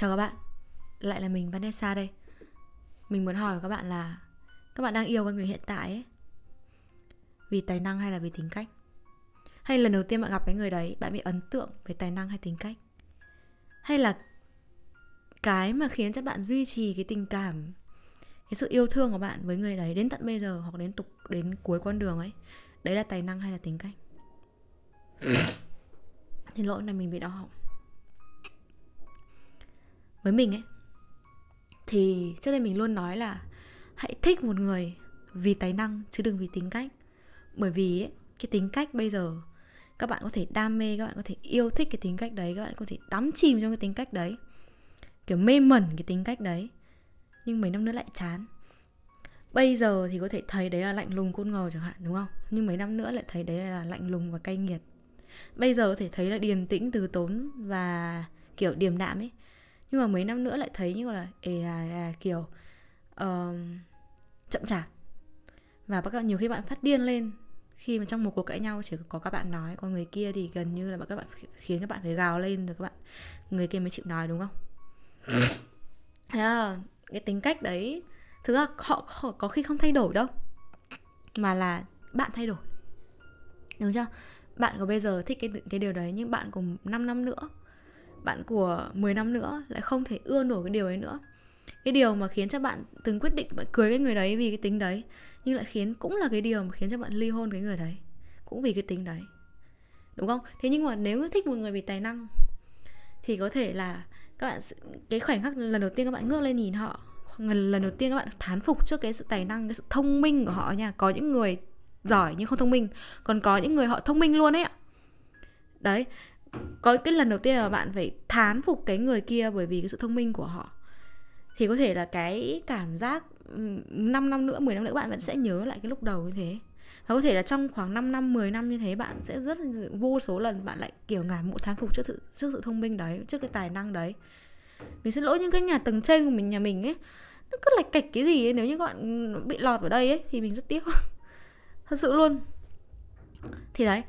Chào các bạn, lại là mình Vanessa đây. Mình muốn hỏi các bạn là Các bạn đang yêu cái người hiện tại ấy Vì tài năng hay là vì tính cách? Hay lần đầu tiên bạn gặp cái người đấy Bạn bị ấn tượng về tài năng hay tính cách? Hay là Cái mà khiến cho bạn duy trì cái tình cảm Cái sự yêu thương của bạn với người đấy Đến tận bây giờ hoặc đến tục đến cuối con đường ấy Đấy là tài năng hay là tính cách? Xin lỗi này mình bị đau họng với mình ấy thì trước đây mình luôn nói là hãy thích một người vì tài năng chứ đừng vì tính cách. Bởi vì ấy, cái tính cách bây giờ các bạn có thể đam mê các bạn có thể yêu thích cái tính cách đấy các bạn có thể đắm chìm trong cái tính cách đấy kiểu mê mẩn cái tính cách đấy nhưng mấy năm nữa lại chán. Bây giờ thì có thể thấy đấy là lạnh lùng côn ngầu chẳng hạn đúng không? Nhưng mấy năm nữa lại thấy đấy là lạnh lùng và cay nghiệt. Bây giờ có thể thấy là điềm tĩnh từ tốn và kiểu điềm đạm ấy nhưng mà mấy năm nữa lại thấy như là ề à, à, kiểu uh, chậm chạp. Và các bạn nhiều khi bạn phát điên lên khi mà trong một cuộc cãi nhau chỉ có các bạn nói còn người kia thì gần như là các bạn khiến các bạn phải gào lên rồi các bạn người kia mới chịu nói đúng không? Thế à, cái tính cách đấy thực ra họ, họ có khi không thay đổi đâu mà là bạn thay đổi. Đúng chưa? Bạn có bây giờ thích cái cái điều đấy nhưng bạn cùng 5 năm nữa bạn của 10 năm nữa lại không thể ưa nổi cái điều ấy nữa. Cái điều mà khiến cho bạn từng quyết định bạn cưới cái người đấy vì cái tính đấy, nhưng lại khiến cũng là cái điều mà khiến cho bạn ly hôn cái người đấy, cũng vì cái tính đấy. Đúng không? Thế nhưng mà nếu thích một người vì tài năng, thì có thể là các bạn cái khoảnh khắc lần đầu tiên các bạn ngước lên nhìn họ lần đầu tiên các bạn thán phục trước cái sự tài năng, cái sự thông minh của họ nha. Có những người giỏi nhưng không thông minh, còn có những người họ thông minh luôn ấy ạ. Đấy có cái lần đầu tiên là bạn phải thán phục cái người kia bởi vì cái sự thông minh của họ thì có thể là cái cảm giác 5 năm nữa, 10 năm nữa bạn vẫn sẽ nhớ lại cái lúc đầu như thế. Và có thể là trong khoảng 5 năm, 10 năm như thế bạn sẽ rất vô số lần bạn lại kiểu ngả mộ thán phục trước sự, trước sự thông minh đấy, trước cái tài năng đấy. Mình xin lỗi những cái nhà tầng trên của mình nhà mình ấy nó cứ lạch cạch cái gì ấy nếu như các bạn bị lọt vào đây ấy thì mình rất tiếc thật sự luôn thì đấy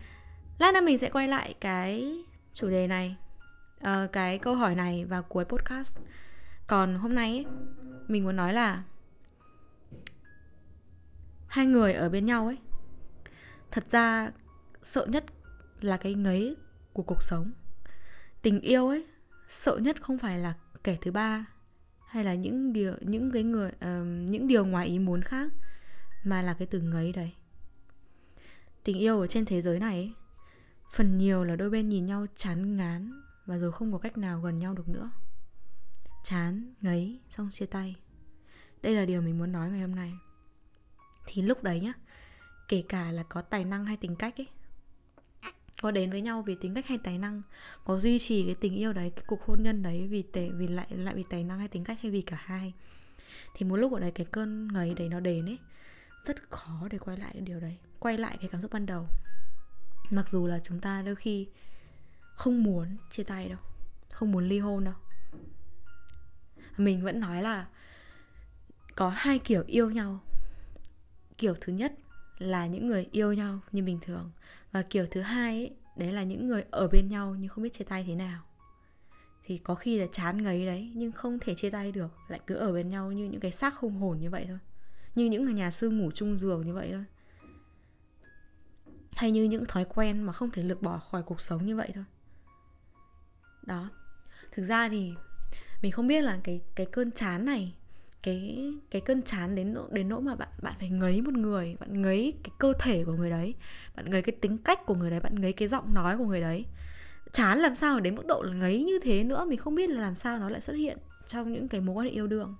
lát nữa mình sẽ quay lại cái chủ đề này uh, cái câu hỏi này vào cuối podcast. Còn hôm nay ấy, mình muốn nói là hai người ở bên nhau ấy thật ra sợ nhất là cái ngấy của cuộc sống. Tình yêu ấy sợ nhất không phải là kẻ thứ ba hay là những điều những cái người uh, những điều ngoài ý muốn khác mà là cái từ ngấy đấy. Tình yêu ở trên thế giới này ấy, phần nhiều là đôi bên nhìn nhau chán ngán và rồi không có cách nào gần nhau được nữa. Chán, ngấy, xong chia tay. Đây là điều mình muốn nói ngày hôm nay. Thì lúc đấy nhá, kể cả là có tài năng hay tính cách ấy, có đến với nhau vì tính cách hay tài năng, có duy trì cái tình yêu đấy, cái cuộc hôn nhân đấy vì tệ, vì lại lại vì tài năng hay tính cách hay vì cả hai, thì một lúc ở đấy cái cơn ngấy đấy nó đến ấy, rất khó để quay lại cái điều đấy, quay lại cái cảm xúc ban đầu mặc dù là chúng ta đôi khi không muốn chia tay đâu không muốn ly hôn đâu. Mình vẫn nói là có hai kiểu yêu nhau. Kiểu thứ nhất là những người yêu nhau như bình thường và kiểu thứ hai ấy, đấy là những người ở bên nhau nhưng không biết chia tay thế nào. Thì có khi là chán ngấy đấy nhưng không thể chia tay được lại cứ ở bên nhau như những cái xác không hồn như vậy thôi. Như những người nhà sư ngủ chung giường như vậy thôi hay như những thói quen mà không thể lược bỏ khỏi cuộc sống như vậy thôi. Đó. Thực ra thì mình không biết là cái cái cơn chán này, cái cái cơn chán đến nỗi đến nỗi mà bạn bạn phải ngấy một người, bạn ngấy cái cơ thể của người đấy, bạn ngấy cái tính cách của người đấy, bạn ngấy cái giọng nói của người đấy. Chán làm sao đến mức độ là ngấy như thế nữa, mình không biết là làm sao nó lại xuất hiện trong những cái mối quan hệ yêu đương.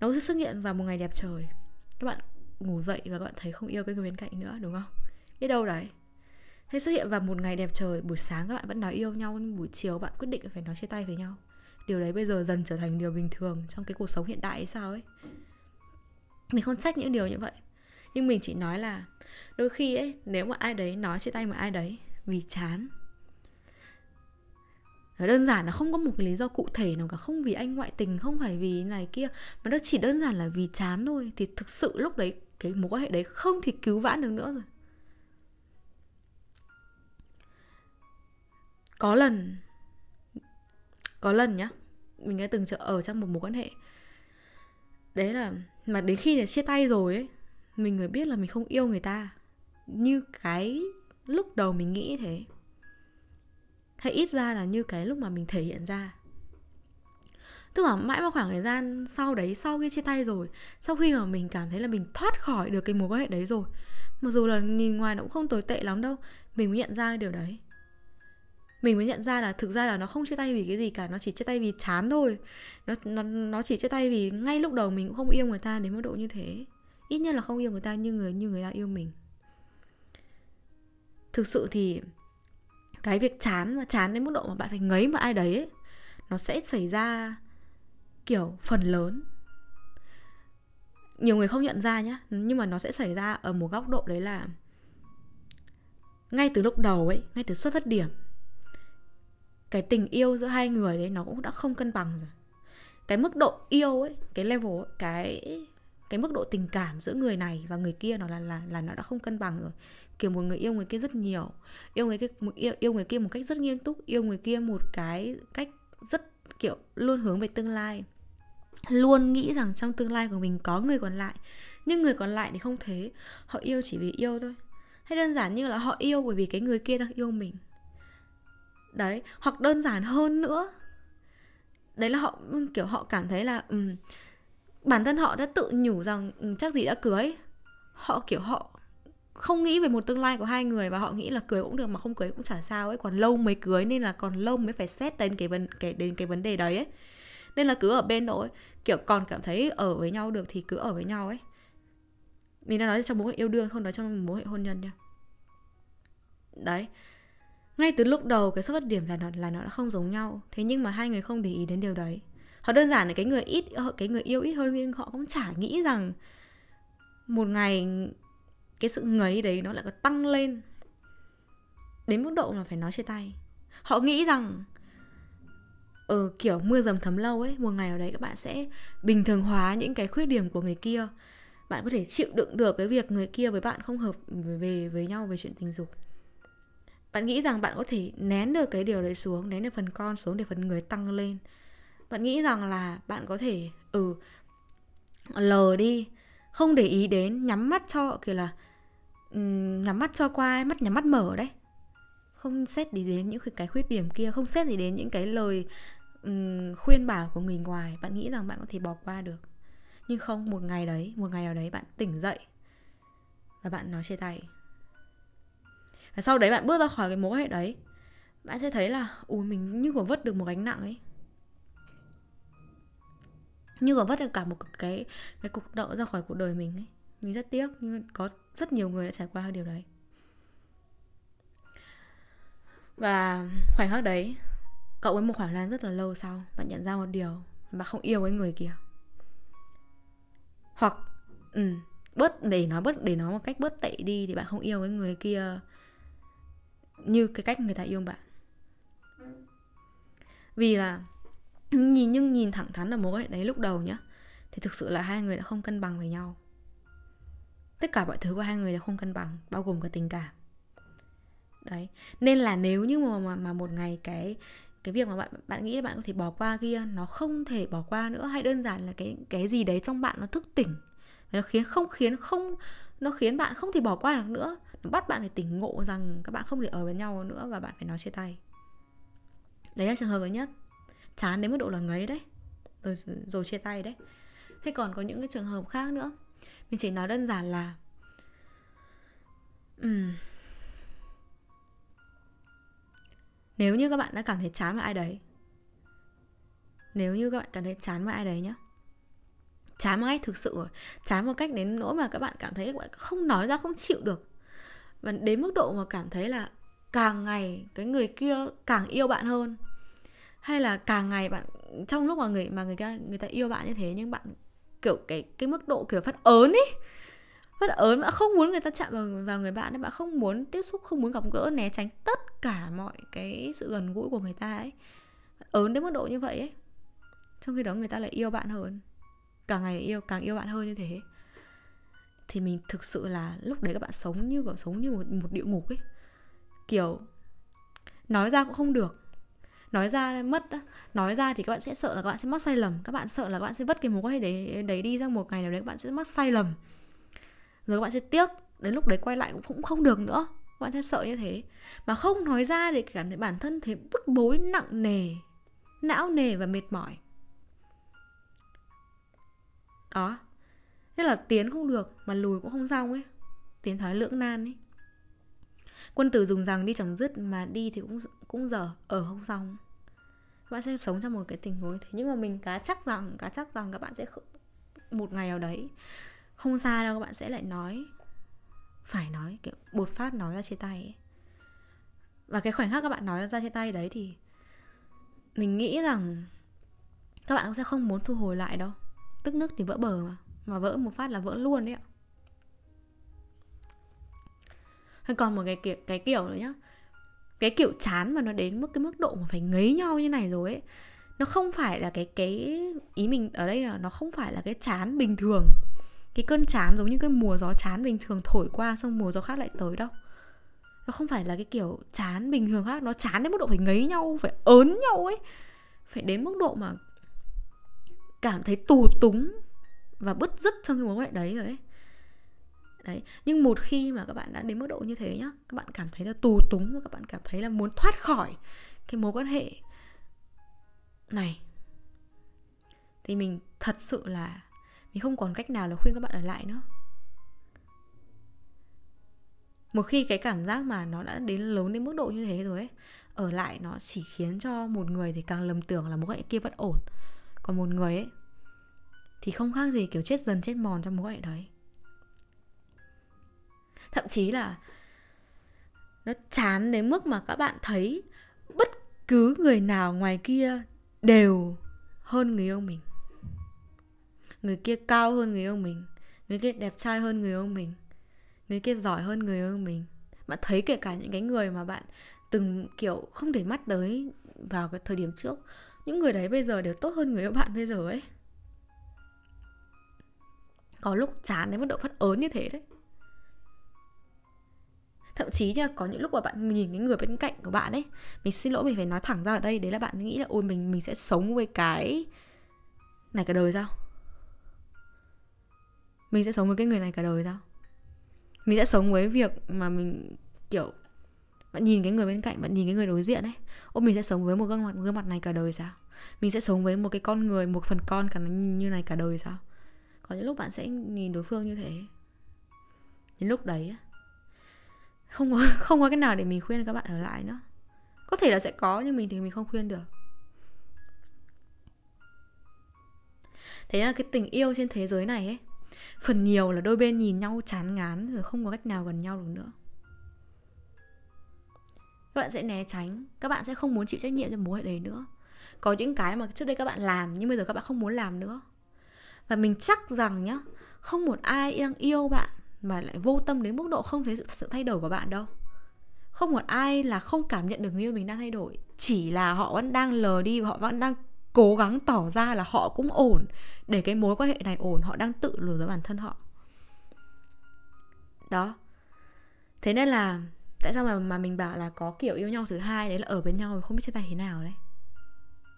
Nó sẽ xuất hiện vào một ngày đẹp trời. Các bạn ngủ dậy và các bạn thấy không yêu cái người bên cạnh nữa, đúng không? Biết đâu đấy. Hay xuất hiện vào một ngày đẹp trời, buổi sáng các bạn vẫn nói yêu nhau, nhưng buổi chiều bạn quyết định phải nói chia tay với nhau. Điều đấy bây giờ dần trở thành điều bình thường trong cái cuộc sống hiện đại hay sao ấy. Mình không trách những điều như vậy. Nhưng mình chỉ nói là đôi khi ấy, nếu mà ai đấy nói chia tay một ai đấy vì chán đơn giản là không có một cái lý do cụ thể nào cả, không vì anh ngoại tình, không phải vì này kia, mà nó chỉ đơn giản là vì chán thôi. Thì thực sự lúc đấy cái mối quan hệ đấy không thể cứu vãn được nữa rồi. Có lần có lần nhá, mình đã từng ở trong một mối quan hệ. Đấy là, mà đến khi chia tay rồi ấy, mình mới biết là mình không yêu người ta như cái lúc đầu mình nghĩ thế. Hay ít ra là như cái lúc mà mình thể hiện ra. Tức là mãi một khoảng thời gian sau đấy, sau khi chia tay rồi, sau khi mà mình cảm thấy là mình thoát khỏi được cái mối quan hệ đấy rồi, mặc dù là nhìn ngoài nó cũng không tồi tệ lắm đâu, mình mới nhận ra điều đấy mình mới nhận ra là thực ra là nó không chia tay vì cái gì cả nó chỉ chia tay vì chán thôi. Nó nó nó chỉ chia tay vì ngay lúc đầu mình cũng không yêu người ta đến mức độ như thế. Ít nhất là không yêu người ta như người như người ta yêu mình. Thực sự thì cái việc chán mà chán đến mức độ mà bạn phải ngấy mà ai đấy ấy, nó sẽ xảy ra kiểu phần lớn. Nhiều người không nhận ra nhá nhưng mà nó sẽ xảy ra ở một góc độ đấy là ngay từ lúc đầu ấy ngay từ xuất phát điểm cái tình yêu giữa hai người đấy nó cũng đã không cân bằng rồi. Cái mức độ yêu ấy cái level ấy, cái cái mức độ tình cảm giữa người này và người kia nó là là là nó đã không cân bằng rồi. Kiểu một người yêu người kia rất nhiều yêu người kia một yêu yêu người kia một cách rất nghiêm túc yêu người kia một cái cách rất kiểu luôn hướng về tương lai. Luôn nghĩ rằng trong tương lai của mình có người còn lại nhưng người còn lại thì không thế. Họ yêu chỉ vì yêu thôi. Hay đơn giản như là họ yêu bởi vì cái người kia đang yêu mình đấy hoặc đơn giản hơn nữa. Đấy là họ kiểu họ cảm thấy là um, bản thân họ đã tự nhủ rằng um, chắc gì đã cưới họ kiểu họ không nghĩ về một tương lai của hai người và họ nghĩ là cưới cũng được mà không cưới cũng chả sao ấy. Còn lâu mới cưới nên là còn lâu mới phải xét đến cái vấn cái đến cái vấn đề đấy ấy. Nên là cứ ở bên đó ấy, kiểu còn cảm thấy ở với nhau được thì cứ ở với nhau ấy. Mình đang nói trong mối hệ yêu đương không nói trong mối hệ hôn nhân nha. Đấy ngay từ lúc đầu cái xuất phát điểm là nó là nó đã không giống nhau. Thế nhưng mà hai người không để ý đến điều đấy. Họ đơn giản là cái người ít ờ, cái người yêu ít hơn nhưng họ cũng chả nghĩ rằng một ngày cái sự ngấy đấy nó lại có tăng lên đến mức độ là phải nói chia tay. Họ nghĩ rằng ừ, kiểu mưa dầm thấm lâu ấy một ngày nào đấy các bạn sẽ bình thường hóa những cái khuyết điểm của người kia. Bạn có thể chịu đựng được cái việc người kia với bạn không hợp về với nhau về chuyện tình dục bạn nghĩ rằng bạn có thể nén được cái điều đấy xuống nén được phần con xuống để phần người tăng lên? Bạn nghĩ rằng là bạn có thể ừ lờ đi không để ý đến nhắm mắt cho kiểu là um, nhắm mắt cho qua mắt nhắm mắt mở đấy. Không xét đi đến những cái khuyết điểm kia không xét gì đến những cái lời um, khuyên bảo của người ngoài. Bạn nghĩ rằng bạn có thể bỏ qua được. Nhưng không một ngày đấy một ngày nào đấy bạn tỉnh dậy và bạn nói chia tay và sau đấy bạn bước ra khỏi cái mối quan hệ đấy bạn sẽ thấy là ui mình như vừa vứt được một gánh nặng ấy. Như vừa vứt được cả một cái cái cục nợ ra khỏi cuộc đời mình ấy. Mình rất tiếc nhưng có rất nhiều người đã trải qua điều đấy. Và khoảnh khắc đấy cậu với một khoảng lan rất là lâu sau bạn nhận ra một điều bạn không yêu cái người kia. Hoặc ừ, bớt để nói bớt để nói một cách bớt tệ đi thì bạn không yêu cái người kia như cái cách người ta yêu bạn. Vì là nhìn nhưng nhìn thẳng thắn là mối quan hệ đấy lúc đầu nhá thì thực sự là hai người đã không cân bằng với nhau. Tất cả mọi thứ của hai người đều không cân bằng bao gồm cả tình cảm. Đấy nên là nếu như mà mà, mà một ngày cái cái việc mà bạn bạn nghĩ là bạn có thể bỏ qua kia nó không thể bỏ qua nữa hay đơn giản là cái cái gì đấy trong bạn nó thức tỉnh nó khiến không khiến không nó khiến bạn không thể bỏ qua được nữa nó bắt bạn phải tỉnh ngộ rằng các bạn không thể ở với nhau nữa và bạn phải nói chia tay. Đấy là trường hợp thứ nhất. Chán đến mức độ là ngấy đấy. Rồi rồi chia tay đấy. Thế còn có những cái trường hợp khác nữa. Mình chỉ nói đơn giản là um, nếu như các bạn đã cảm thấy chán với ai đấy nếu như các bạn cảm thấy chán với ai đấy nhá chán một cách thực sự rồi chán một cách đến nỗi mà các bạn cảm thấy các bạn không nói ra không chịu được và đến mức độ mà cảm thấy là càng ngày cái người kia càng yêu bạn hơn. Hay là càng ngày bạn, trong lúc mà người mà người ta người ta yêu bạn như thế, nhưng bạn kiểu cái cái mức độ kiểu phát ớn ấy phát ớn, bạn không muốn người ta chạm vào vào người bạn ấy, bạn không muốn tiếp xúc, không muốn gặp gỡ, né tránh tất cả mọi cái sự gần gũi của người ta ấy. Ớn đến mức độ như vậy ấy. Trong khi đó người ta lại yêu bạn hơn. Càng ngày yêu, càng yêu bạn hơn như thế thì mình thực sự là lúc đấy các bạn sống như kiểu sống như một, một địa ngục ấy. Kiểu nói ra cũng không được. Nói ra mất nói ra thì các bạn sẽ sợ là các bạn sẽ mắc sai lầm. Các bạn sợ là các bạn sẽ vất cái mối quan hệ đấy đấy đi sang một ngày nào đấy các bạn sẽ mắc sai lầm. Rồi các bạn sẽ tiếc. Đến lúc đấy quay lại cũng cũng không được nữa. Các bạn sẽ sợ như thế. Mà không nói ra để cảm thấy bản thân thấy bức bối nặng nề não nề và mệt mỏi. Đó thế là tiến không được, mà lùi cũng không xong ấy. Tiến thoái lưỡng nan ấy. Quân tử dùng rằng đi chẳng dứt, mà đi thì cũng cũng dở, ở không xong. Các bạn sẽ sống trong một cái tình huống thế. Nhưng mà mình cá chắc rằng, cá chắc rằng các bạn sẽ một ngày nào đấy, không xa đâu các bạn sẽ lại nói, phải nói, kiểu, bột phát nói ra chia tay ấy. và cái khoảnh khắc các bạn nói ra chia tay đấy thì mình nghĩ rằng các bạn cũng sẽ không muốn thu hồi lại đâu. Tức nước thì vỡ bờ mà mà vỡ một phát là vỡ luôn đấy ạ. Hay còn một cái kiểu cái kiểu nữa nhá. Cái kiểu chán mà nó đến mức, cái mức độ mà phải ngấy nhau như này rồi ấy, nó không phải là cái cái ý mình ở đây là nó không phải là cái chán bình thường. Cái cơn chán giống như cái mùa gió chán bình thường thổi qua xong mùa gió khác lại tới đâu. Nó không phải là cái kiểu chán bình thường khác, nó chán đến mức độ phải ngấy nhau, phải ớn nhau ấy. Phải đến mức độ mà cảm thấy tù túng và bứt rứt trong cái mối quan hệ đấy rồi ấy. Đấy, nhưng một khi mà các bạn đã đến mức độ như thế nhá, các bạn cảm thấy là tù túng và các bạn cảm thấy là muốn thoát khỏi cái mối quan hệ này, thì mình thật sự là mình không còn cách nào là khuyên các bạn ở lại nữa. Một khi cái cảm giác mà nó đã đến lớn đến mức độ như thế rồi ấy, ở lại nó chỉ khiến cho một người thì càng lầm tưởng là mối quan hệ kia vẫn ổn. Còn một người ấy thì không khác gì kiểu chết dần chết mòn trong mối quan hệ đấy. Thậm chí là nó chán đến mức mà các bạn thấy bất cứ người nào ngoài kia đều hơn người yêu mình. Người kia cao hơn người yêu mình, người kia đẹp trai hơn người yêu mình, người kia giỏi hơn người yêu mình. Bạn thấy kể cả những cái người mà bạn từng kiểu không để mắt tới vào cái thời điểm trước, những người đấy bây giờ đều tốt hơn người yêu bạn bây giờ ấy có lúc chán đến mức độ phát ớn như thế đấy. Thậm chí nha, có những lúc mà bạn nhìn cái người bên cạnh của bạn ấy, mình xin lỗi mình phải nói thẳng ra ở đây, đấy là bạn nghĩ là, ôi, mình mình sẽ sống với cái này cả đời sao? Mình sẽ sống với cái người này cả đời sao? Mình sẽ sống với việc mà mình, kiểu, bạn nhìn cái người bên cạnh, bạn nhìn cái người đối diện ấy, ôi, mình sẽ sống với một gương mặt gương mặt này cả đời sao? Mình sẽ sống với một cái con người, một phần con cả như này cả đời sao? Có những lúc bạn sẽ nhìn đối phương như thế. Đến lúc đấy không có không có cái nào để mình khuyên các bạn ở lại nữa. Có thể là sẽ có nhưng mình thì mình không khuyên được. Thế là cái tình yêu trên thế giới này ấy, phần nhiều là đôi bên nhìn nhau chán ngán rồi không có cách nào gần nhau được nữa. Các bạn sẽ né tránh, các bạn sẽ không muốn chịu trách nhiệm cho mối hệ đấy nữa. Có những cái mà trước đây các bạn làm nhưng bây giờ các bạn không muốn làm nữa và mình chắc rằng nhá không một ai đang yêu bạn mà lại vô tâm đến mức độ không thấy sự, sự thay đổi của bạn đâu. Không một ai là không cảm nhận được người yêu mình đang thay đổi. Chỉ là họ vẫn đang lờ đi và họ vẫn đang cố gắng tỏ ra là họ cũng ổn. Để cái mối quan hệ này ổn họ đang tự lừa dối bản thân họ. Đó. Thế nên là tại sao mà mà mình bảo là có kiểu yêu nhau thứ hai đấy là ở bên nhau không biết chia tay thế nào đấy.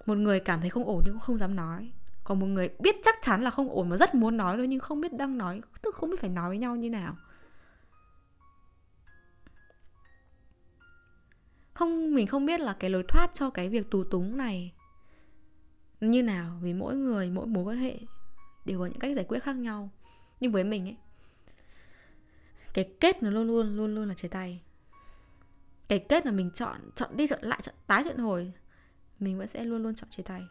Một người cảm thấy không ổn nhưng cũng không dám nói còn một người biết chắc chắn là không ổn mà rất muốn nói thôi, nhưng không biết đang nói, tức không biết phải nói với nhau như nào. Không, mình không biết là cái lối thoát cho cái việc tù túng này như nào, vì mỗi người, mỗi mối quan hệ đều có những cách giải quyết khác nhau. Nhưng với mình ấy, cái kết nó luôn luôn luôn luôn là chia tay. Cái kết là mình chọn chọn đi chọn lại, chọn tái chọn hồi, mình vẫn sẽ luôn luôn chọn chia tay.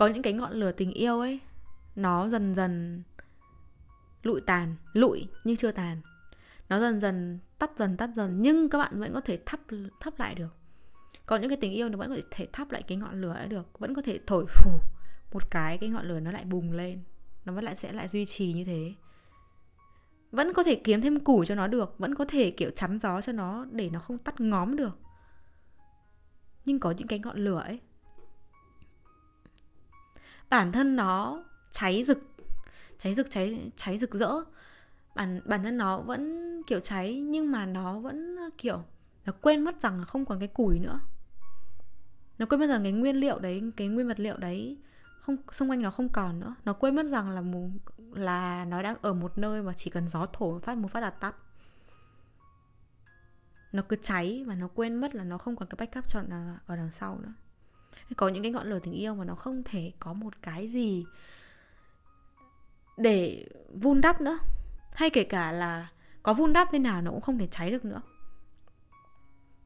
Có những cái ngọn lửa tình yêu ấy, nó dần dần lụi tàn, lụi nhưng chưa tàn. Nó dần dần, tắt dần tắt dần, nhưng các bạn vẫn có thể thắp thắp lại được. Còn những cái tình yêu nó vẫn có thể thắp lại cái ngọn lửa ấy được, vẫn có thể thổi phù một cái cái ngọn lửa nó lại bùng lên. Nó vẫn lại sẽ lại duy trì như thế. Vẫn có thể kiếm thêm củi cho nó được, vẫn có thể, kiểu, chắn gió cho nó để nó không tắt ngóm được. Nhưng có những cái ngọn lửa ấy bản thân nó cháy rực cháy rực, cháy cháy rực rỡ. Bản bản thân nó vẫn kiểu cháy, nhưng mà nó vẫn, kiểu, nó quên mất rằng là không còn cái củi nữa. Nó quên mất rằng cái nguyên liệu đấy, cái nguyên vật liệu đấy không, xung quanh nó không còn nữa. Nó quên mất rằng là là nó đang ở một nơi mà chỉ cần gió thổi một phát một phát là tắt. Nó cứ cháy và nó quên mất là nó không còn cái backup cho à, ở đằng sau nữa có những cái ngọn lửa tình yêu mà nó không thể có một cái gì để vun đắp nữa. Hay kể cả là có vun đắp thế nào nó cũng không thể cháy được nữa.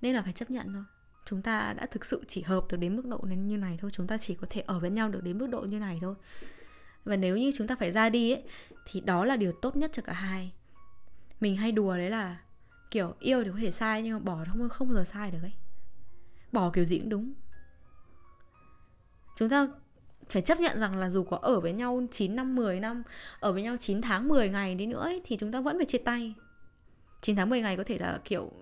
Nên là phải chấp nhận thôi. Chúng ta đã thực sự chỉ hợp được đến mức độ như này thôi. Chúng ta chỉ có thể ở bên nhau được đến mức độ như này thôi. Và nếu như chúng ta phải ra đi ấy, thì đó là điều tốt nhất cho cả hai. Mình hay đùa đấy là kiểu yêu thì có thể sai nhưng mà bỏ không không bao giờ sai được ấy. Bỏ kiểu gì cũng đúng chúng ta phải chấp nhận rằng là dù có ở với nhau 9 năm 10 năm ở với nhau 9 tháng 10 ngày đi nữa ấy, thì chúng ta vẫn phải chia tay. 9 tháng 10 ngày có thể là kiểu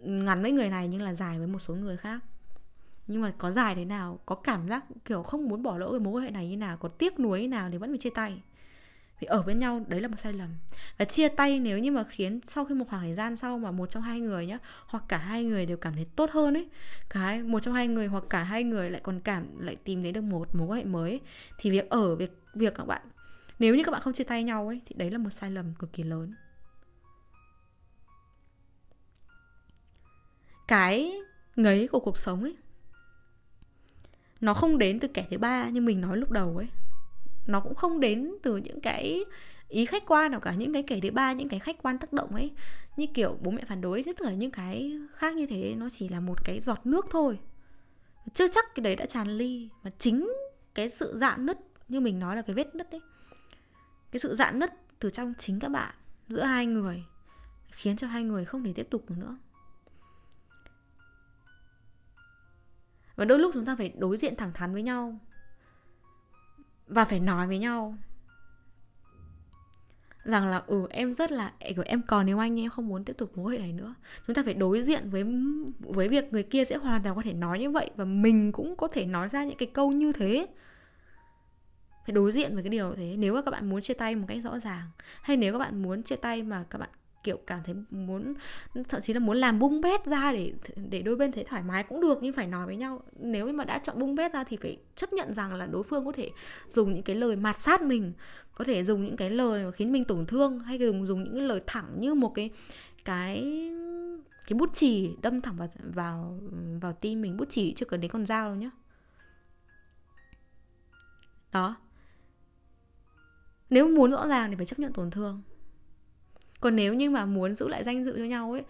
ngắn với người này nhưng là dài với một số người khác. Nhưng mà có dài thế nào có cảm giác kiểu không muốn bỏ lỡ cái mối quan hệ này như nào có tiếc nuối như nào thì vẫn phải chia tay vì ở bên nhau đấy là một sai lầm. Và chia tay nếu như mà khiến sau khi một khoảng thời gian sau mà một trong hai người nhá hoặc cả hai người đều cảm thấy tốt hơn ấy cái một trong hai người hoặc cả hai người lại còn cảm lại tìm đến được một mối quan hệ mới ấy, thì việc ở việc việc các bạn nếu như các bạn không chia tay nhau ấy thì đấy là một sai lầm cực kỳ lớn. Cái ngấy của cuộc sống ấy nó không đến từ kẻ thứ ba như mình nói lúc đầu ấy nó cũng không đến từ những cái ý khách quan nào cả, những cái kể thứ ba, những cái khách quan tác động ấy. Như kiểu bố mẹ phản đối rất là những cái khác như thế nó chỉ là một cái giọt nước thôi. Chưa chắc cái đấy đã tràn ly, mà chính cái sự dạn nứt, như mình nói là cái vết nứt đấy cái sự dạn nứt từ trong chính các bạn, giữa hai người, khiến cho hai người không thể tiếp tục được nữa. Và đôi lúc chúng ta phải đối diện thẳng thắn với nhau và phải nói với nhau rằng là ừ em rất là em còn nếu anh em không muốn tiếp tục mối hệ này nữa, chúng ta phải đối diện với với việc người kia sẽ hoàn toàn có thể nói như vậy và mình cũng có thể nói ra những cái câu như thế. Phải đối diện với cái điều thế. Nếu mà các bạn muốn chia tay một cách rõ ràng, hay nếu các bạn muốn chia tay mà các bạn kiểu cảm thấy muốn, thậm chí là muốn làm bung bét ra để để đôi bên thấy thoải mái cũng được, nhưng phải nói với nhau, nếu mà đã chọn bung bét ra thì phải chấp nhận rằng là đối phương có thể dùng những cái lời mạt sát mình, có thể dùng những cái lời mà khiến mình tổn thương, hay dùng dùng những cái lời thẳng như một cái cái cái bút chì đâm thẳng vào vào vào tim mình, bút chì chưa cần đến con dao đâu nhá. Đó. Nếu muốn rõ ràng thì phải chấp nhận tổn thương còn nếu như mà muốn giữ lại danh dự cho nhau ấy,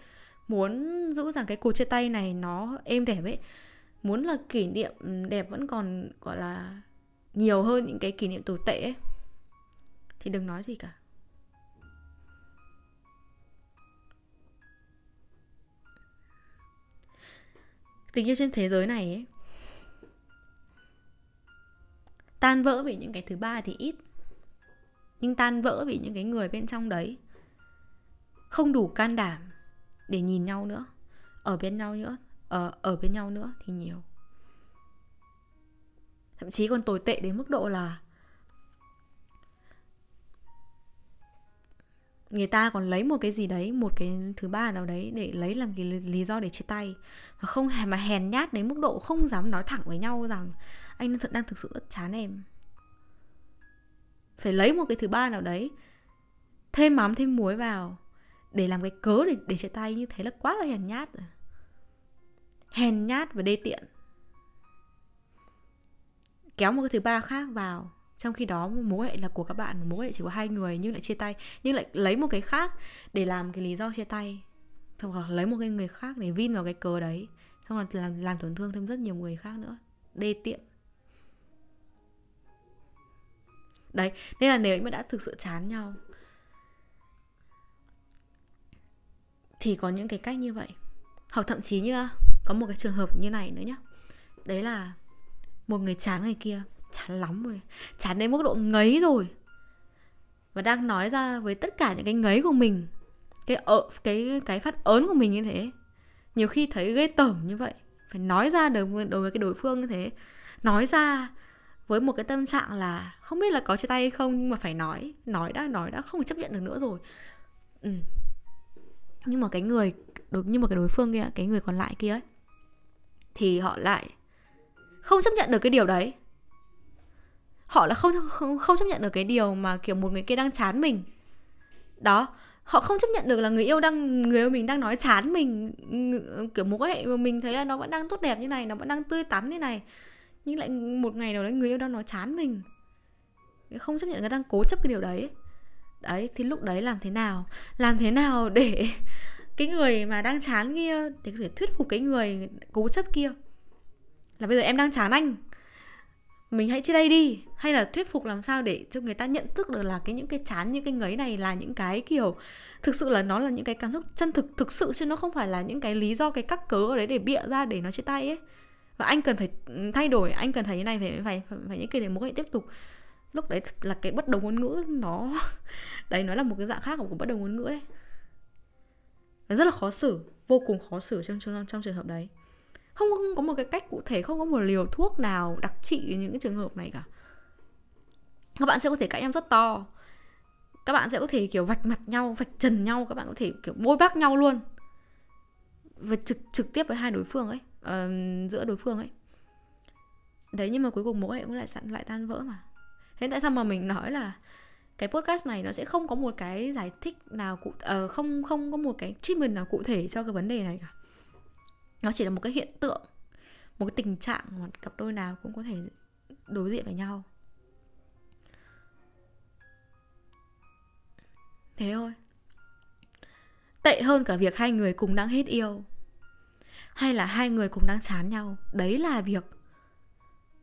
muốn giữ rằng cái cuộc chia tay này nó êm đẹp ấy, muốn là kỷ niệm đẹp vẫn còn, gọi là, nhiều hơn những cái kỷ niệm tồi tệ ấy, thì đừng nói gì cả. Tình yêu trên thế giới này ấy, tan vỡ vì những cái thứ ba thì ít, nhưng tan vỡ vì những cái người bên trong đấy không đủ can đảm để nhìn nhau nữa, ở bên nhau nữa ở ở bên nhau nữa thì nhiều. Thậm chí còn tồi tệ đến mức độ là người ta còn lấy một cái gì đấy, một cái thứ ba nào đấy để lấy làm cái lý do để chia tay. Mà không mà hèn nhát đến mức độ không dám nói thẳng với nhau rằng anh thật, đang thực sự rất chán em. Phải lấy một cái thứ ba nào đấy, thêm mắm, thêm muối vào để làm cái cớ để, để chia tay như thế là quá là hèn nhát rồi. Hèn nhát và đê tiện. Kéo một cái thứ ba khác vào trong khi đó mối hệ là của các bạn mối hệ chỉ có hai người nhưng lại chia tay nhưng lại lấy một cái khác để làm cái lý do chia tay. Xong rồi lấy một cái người khác để vin vào cái cớ đấy. Xong rồi làm làm tổn thương thêm rất nhiều người khác nữa. Đê tiện. Đấy nên là nếu mà đã thực sự chán nhau thì có những cái cách như vậy. Hoặc thậm chí như có một cái trường hợp như này nữa nhá. Đấy là một người chán người kia chán lắm rồi chán đến mức độ ngấy rồi. Và đang nói ra với tất cả những cái ngấy của mình cái ở cái cái phát ớn của mình như thế. Nhiều khi thấy ghê tởm như vậy phải nói ra đối với, đối với cái đối phương như thế. Nói ra với một cái tâm trạng là không biết là có chia tay hay không nhưng mà phải nói nói đã nói đã không chấp nhận được nữa rồi. Ừ nhưng mà cái người được nhưng mà cái đối phương kia cái người còn lại kia ấy thì họ lại không chấp nhận được cái điều đấy. Họ là không không, không chấp nhận được cái điều mà kiểu một người kia đang chán mình. Đó họ không chấp nhận được là người yêu đang người yêu mình đang nói chán mình kiểu mối quan hệ mà mình thấy là nó vẫn đang tốt đẹp như này nó vẫn đang tươi tắn như này nhưng lại một ngày nào đấy người yêu đang nói chán mình. Không chấp nhận người đang cố chấp cái điều đấy đấy thì lúc đấy làm thế nào? Làm thế nào để cái người mà đang chán kia để có thể thuyết phục cái người cố chấp kia? Là bây giờ em đang chán anh mình hãy chia tay đi. Hay là thuyết phục làm sao để cho người ta nhận thức được là cái những cái chán như cái ngấy này là những cái kiểu thực sự là nó là những cái cảm xúc chân thực thực sự chứ nó không phải là những cái lý do cái cắc cớ ở đấy để bịa ra để nó chia tay ấy. Và anh cần phải thay đổi anh cần thấy như này phải phải phải, phải những cái để mối quan hệ tiếp tục lúc đấy là cái bất đồng ngôn ngữ nó đấy nó là một cái dạng khác của bất đồng ngôn ngữ đấy. Và rất là khó xử vô cùng khó xử trong trong, trong trường hợp đấy. Không, không có một cái cách cụ thể không có một liều thuốc nào đặc trị những cái trường hợp này cả. Các bạn sẽ có thể cãi nhau rất to. Các bạn sẽ có thể kiểu vạch mặt nhau vạch trần nhau các bạn có thể kiểu bôi bác nhau luôn. Và trực trực tiếp với hai đối phương ấy uh, giữa đối phương ấy. Đấy nhưng mà cuối cùng mối hệ cũng lại lại tan vỡ mà thế tại sao mà mình nói là cái podcast này nó sẽ không có một cái giải thích nào cụ uh, không không có một cái treatment nào cụ thể cho cái vấn đề này cả. Nó chỉ là một cái hiện tượng một cái tình trạng mà cặp đôi nào cũng có thể đối diện với nhau. Thế thôi. Tệ hơn cả việc hai người cùng đang hết yêu hay là hai người cùng đang chán nhau. Đấy là việc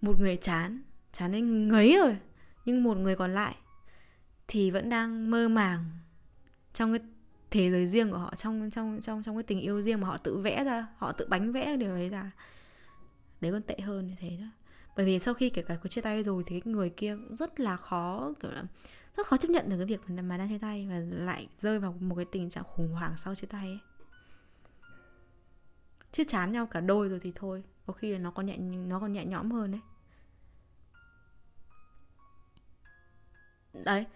một người chán chán đến ngấy rồi nhưng một người còn lại thì vẫn đang mơ màng trong cái thế giới riêng của họ, trong trong trong trong cái tình yêu riêng mà họ tự vẽ ra, họ tự bánh vẽ điều đấy ra. Đấy còn tệ hơn như thế đó bởi vì sau khi kể cả có chia tay rồi thì cái người kia cũng rất là khó, kiểu là, rất khó chấp nhận được cái việc mà đang chia tay và lại rơi vào một cái tình trạng khủng hoảng sau chia tay ấy. Chứ chán nhau cả đôi rồi thì thôi, có khi là nó còn nhẹ, nó còn nhẹ nhõm hơn đấy đấy.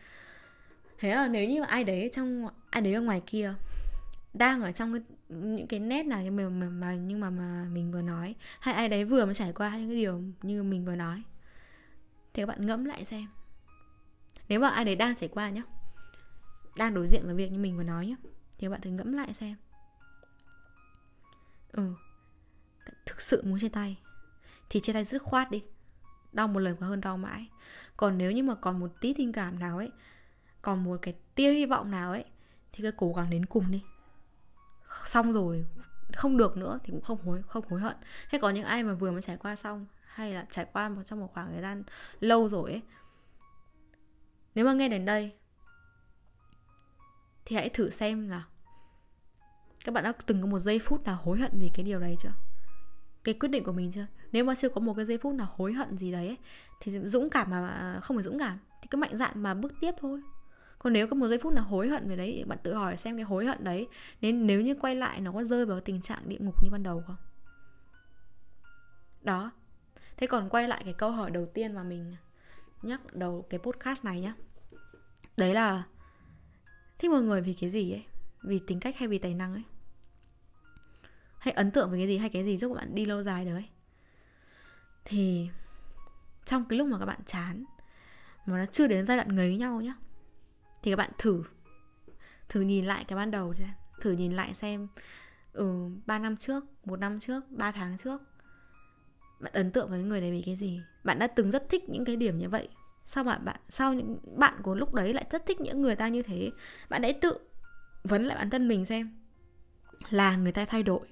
Thế là nếu như ai đấy trong ai đấy ở ngoài kia đang ở trong cái, những cái nét nào mà, mà, mà nhưng mà mà mình vừa nói hay ai đấy vừa mới trải qua những cái điều như mình vừa nói thì các bạn ngẫm lại xem. Nếu mà ai đấy đang trải qua nhá đang đối diện với việc như mình vừa nói nhá thì các bạn thử ngẫm lại xem. Ừ thực sự muốn chia tay thì chia tay dứt khoát đi đau một lần còn hơn đau mãi còn nếu như mà còn một tí tình cảm nào ấy, còn một cái tia hy vọng nào ấy, thì cứ cố gắng đến cùng đi. Xong rồi, không được nữa thì cũng không hối không hối hận. Hay có những ai mà vừa mới trải qua xong, hay là trải qua một, trong một khoảng thời gian lâu rồi ấy, nếu mà nghe đến đây, thì hãy thử xem là các bạn đã từng có một giây phút nào hối hận vì cái điều đấy chưa? Cái quyết định của mình chưa? Nếu mà chưa có một cái giây phút nào hối hận gì đấy ấy, thì dũng cảm mà không phải dũng cảm thì cứ mạnh dạn mà bước tiếp thôi. Còn nếu có một giây phút nào hối hận về đấy thì bạn tự hỏi xem cái hối hận đấy nên nếu như quay lại nó có rơi vào tình trạng địa ngục như ban đầu không? Đó. Thế còn quay lại cái câu hỏi đầu tiên mà mình nhắc đầu cái podcast này nhá. Đấy là thích một người vì cái gì ấy? Vì tính cách hay vì tài năng ấy? Hay ấn tượng với cái gì hay cái gì giúp các bạn đi lâu dài đấy? Thì trong cái lúc mà các bạn chán, mà nó chưa đến giai đoạn ngấy nhau nhá, thì các bạn thử thử nhìn lại cái ban đầu xem, thử nhìn lại xem ừ ba năm trước, một năm trước, ba tháng trước, bạn ấn tượng với người này vì cái gì? Bạn đã từng rất thích những cái điểm như vậy, sao bạn bạn, sao những, bạn của lúc đấy lại rất thích những người ta như thế? Bạn hãy tự vấn lại bản thân mình xem, là người ta thay đổi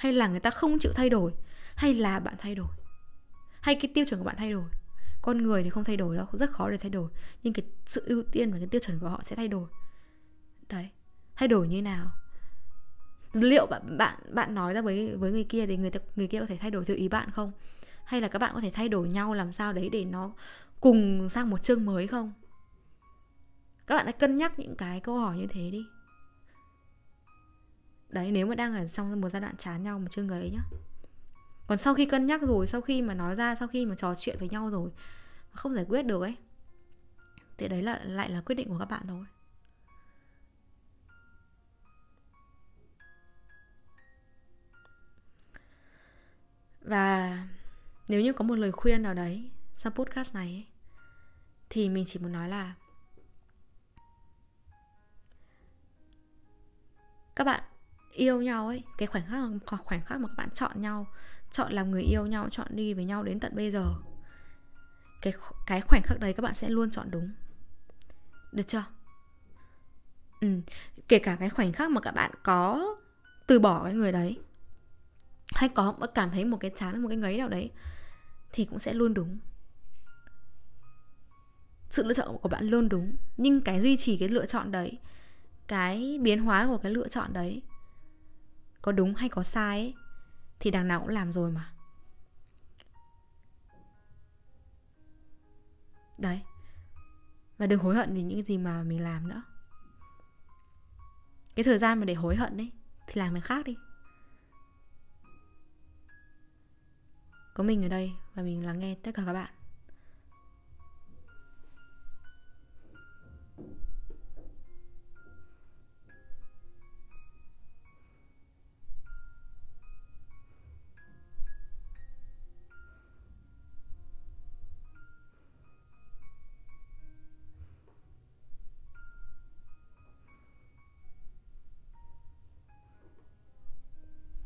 hay là người ta không chịu thay đổi? Hay là bạn thay đổi? Hay cái tiêu chuẩn của bạn thay đổi? Con người thì không thay đổi đâu, rất khó để thay đổi. Nhưng cái sự ưu tiên và cái tiêu chuẩn của họ sẽ thay đổi. Đấy. Thay đổi như nào? Liệu bạn bạn bạn nói ra với với người kia thì người người kia có thể thay đổi theo ý bạn không? Hay là các bạn có thể thay đổi nhau làm sao đấy để nó cùng sang một chương mới không? Các bạn hãy cân nhắc những cái câu hỏi như thế đi đấy nếu mà đang ở trong một giai đoạn chán nhau mà chưa người ấy nhá. Còn sau khi cân nhắc rồi sau khi mà nói ra sau khi mà trò chuyện với nhau rồi không giải quyết được ấy thì đấy là lại là quyết định của các bạn thôi. Và nếu như có một lời khuyên nào đấy sau podcast này ấy, thì mình chỉ muốn nói là các bạn yêu nhau ấy, cái khoảnh khắc khoảnh khắc mà các bạn chọn nhau, chọn làm người yêu nhau, chọn đi với nhau đến tận bây giờ, cái cái khoảnh khắc đấy các bạn sẽ luôn chọn đúng được chưa ừ. kể cả cái khoảnh khắc mà các bạn có từ bỏ cái người đấy, hay có cảm thấy một cái chán, một cái ngấy nào đấy, thì cũng sẽ luôn đúng sự lựa chọn của bạn luôn đúng, nhưng cái duy trì cái lựa chọn đấy, cái biến hóa của cái lựa chọn đấy có đúng hay có sai ấy, thì đằng nào cũng làm rồi mà. Đấy. Và đừng hối hận vì những gì mà mình làm nữa. Cái thời gian mà để hối hận ấy thì làm việc khác đi. Có mình ở đây và mình lắng nghe tất cả các bạn.